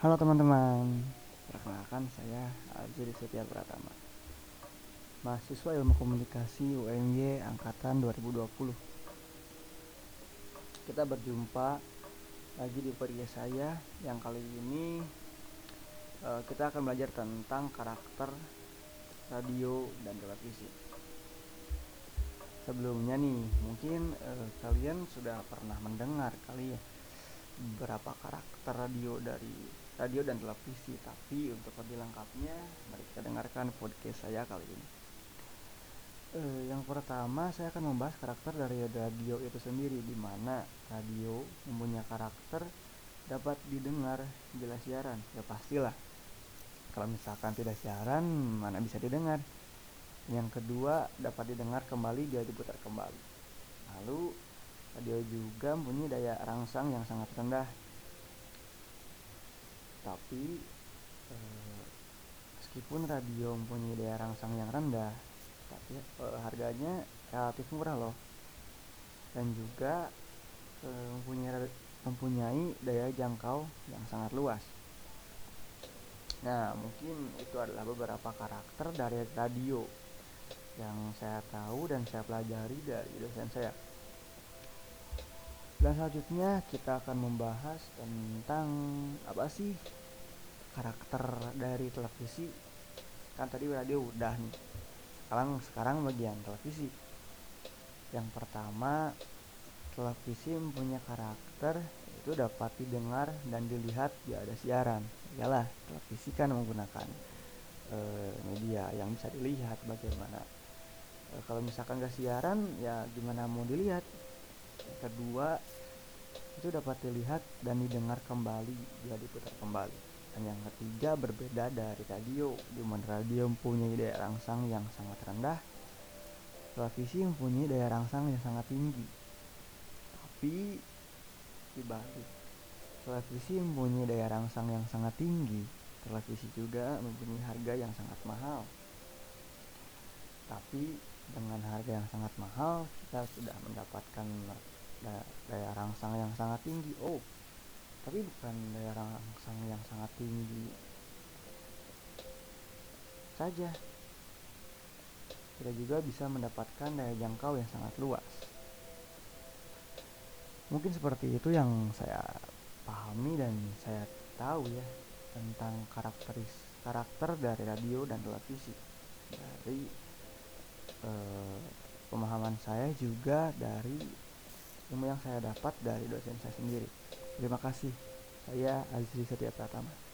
Halo teman-teman, perkenalkan saya Azri Setia Pratama Mahasiswa Ilmu Komunikasi UMY Angkatan 2020 Kita berjumpa lagi di podcast saya yang kali ini uh, kita akan belajar tentang karakter radio dan televisi. Sebelumnya nih, mungkin uh, kalian sudah pernah mendengar kali ya beberapa karakter radio dari radio dan televisi. Tapi untuk lebih lengkapnya, mari kita dengarkan podcast saya kali ini. Uh, yang pertama, saya akan membahas karakter dari radio itu sendiri, di mana radio mempunyai karakter dapat didengar bila siaran. Ya pastilah. Kalau misalkan tidak siaran, mana bisa didengar. Yang kedua, dapat didengar kembali bila diputar kembali. Lalu, radio juga mempunyai daya rangsang yang sangat rendah tapi eh, meskipun radio mempunyai daya rangsang yang rendah tapi eh, harganya relatif murah loh. Dan juga eh, mempunyai mempunyai daya jangkau yang sangat luas. Nah mungkin itu adalah beberapa karakter dari radio yang saya tahu dan saya pelajari dari dosen saya dan selanjutnya kita akan membahas tentang apa sih karakter dari televisi. Kan tadi radio udah nih. Sekarang sekarang bagian televisi. Yang pertama, televisi mempunyai karakter itu dapat didengar dan dilihat di ada siaran. Iyalah, televisi kan menggunakan e, media yang bisa dilihat bagaimana. E, kalau misalkan gak siaran, ya gimana mau dilihat? Kedua itu dapat dilihat dan didengar kembali jika diputar kembali. Dan yang ketiga berbeda dari radio di mana radio mempunyai daya rangsang yang sangat rendah televisi mempunyai daya rangsang yang sangat tinggi. Tapi dibalik televisi mempunyai daya rangsang yang sangat tinggi televisi juga mempunyai harga yang sangat mahal. Tapi dengan harga yang sangat mahal kita sudah mendapatkan daya rangsang yang sangat tinggi. Oh tapi bukan daya rangsang yang sangat tinggi saja. Kita juga bisa mendapatkan daya jangkau yang sangat luas. Mungkin seperti itu yang saya pahami dan saya tahu ya tentang karakteris karakter dari radio dan televisi. Dari eh, pemahaman saya juga dari ilmu yang saya dapat dari dosen saya sendiri. Terima kasih. Saya Azri Setia Pratama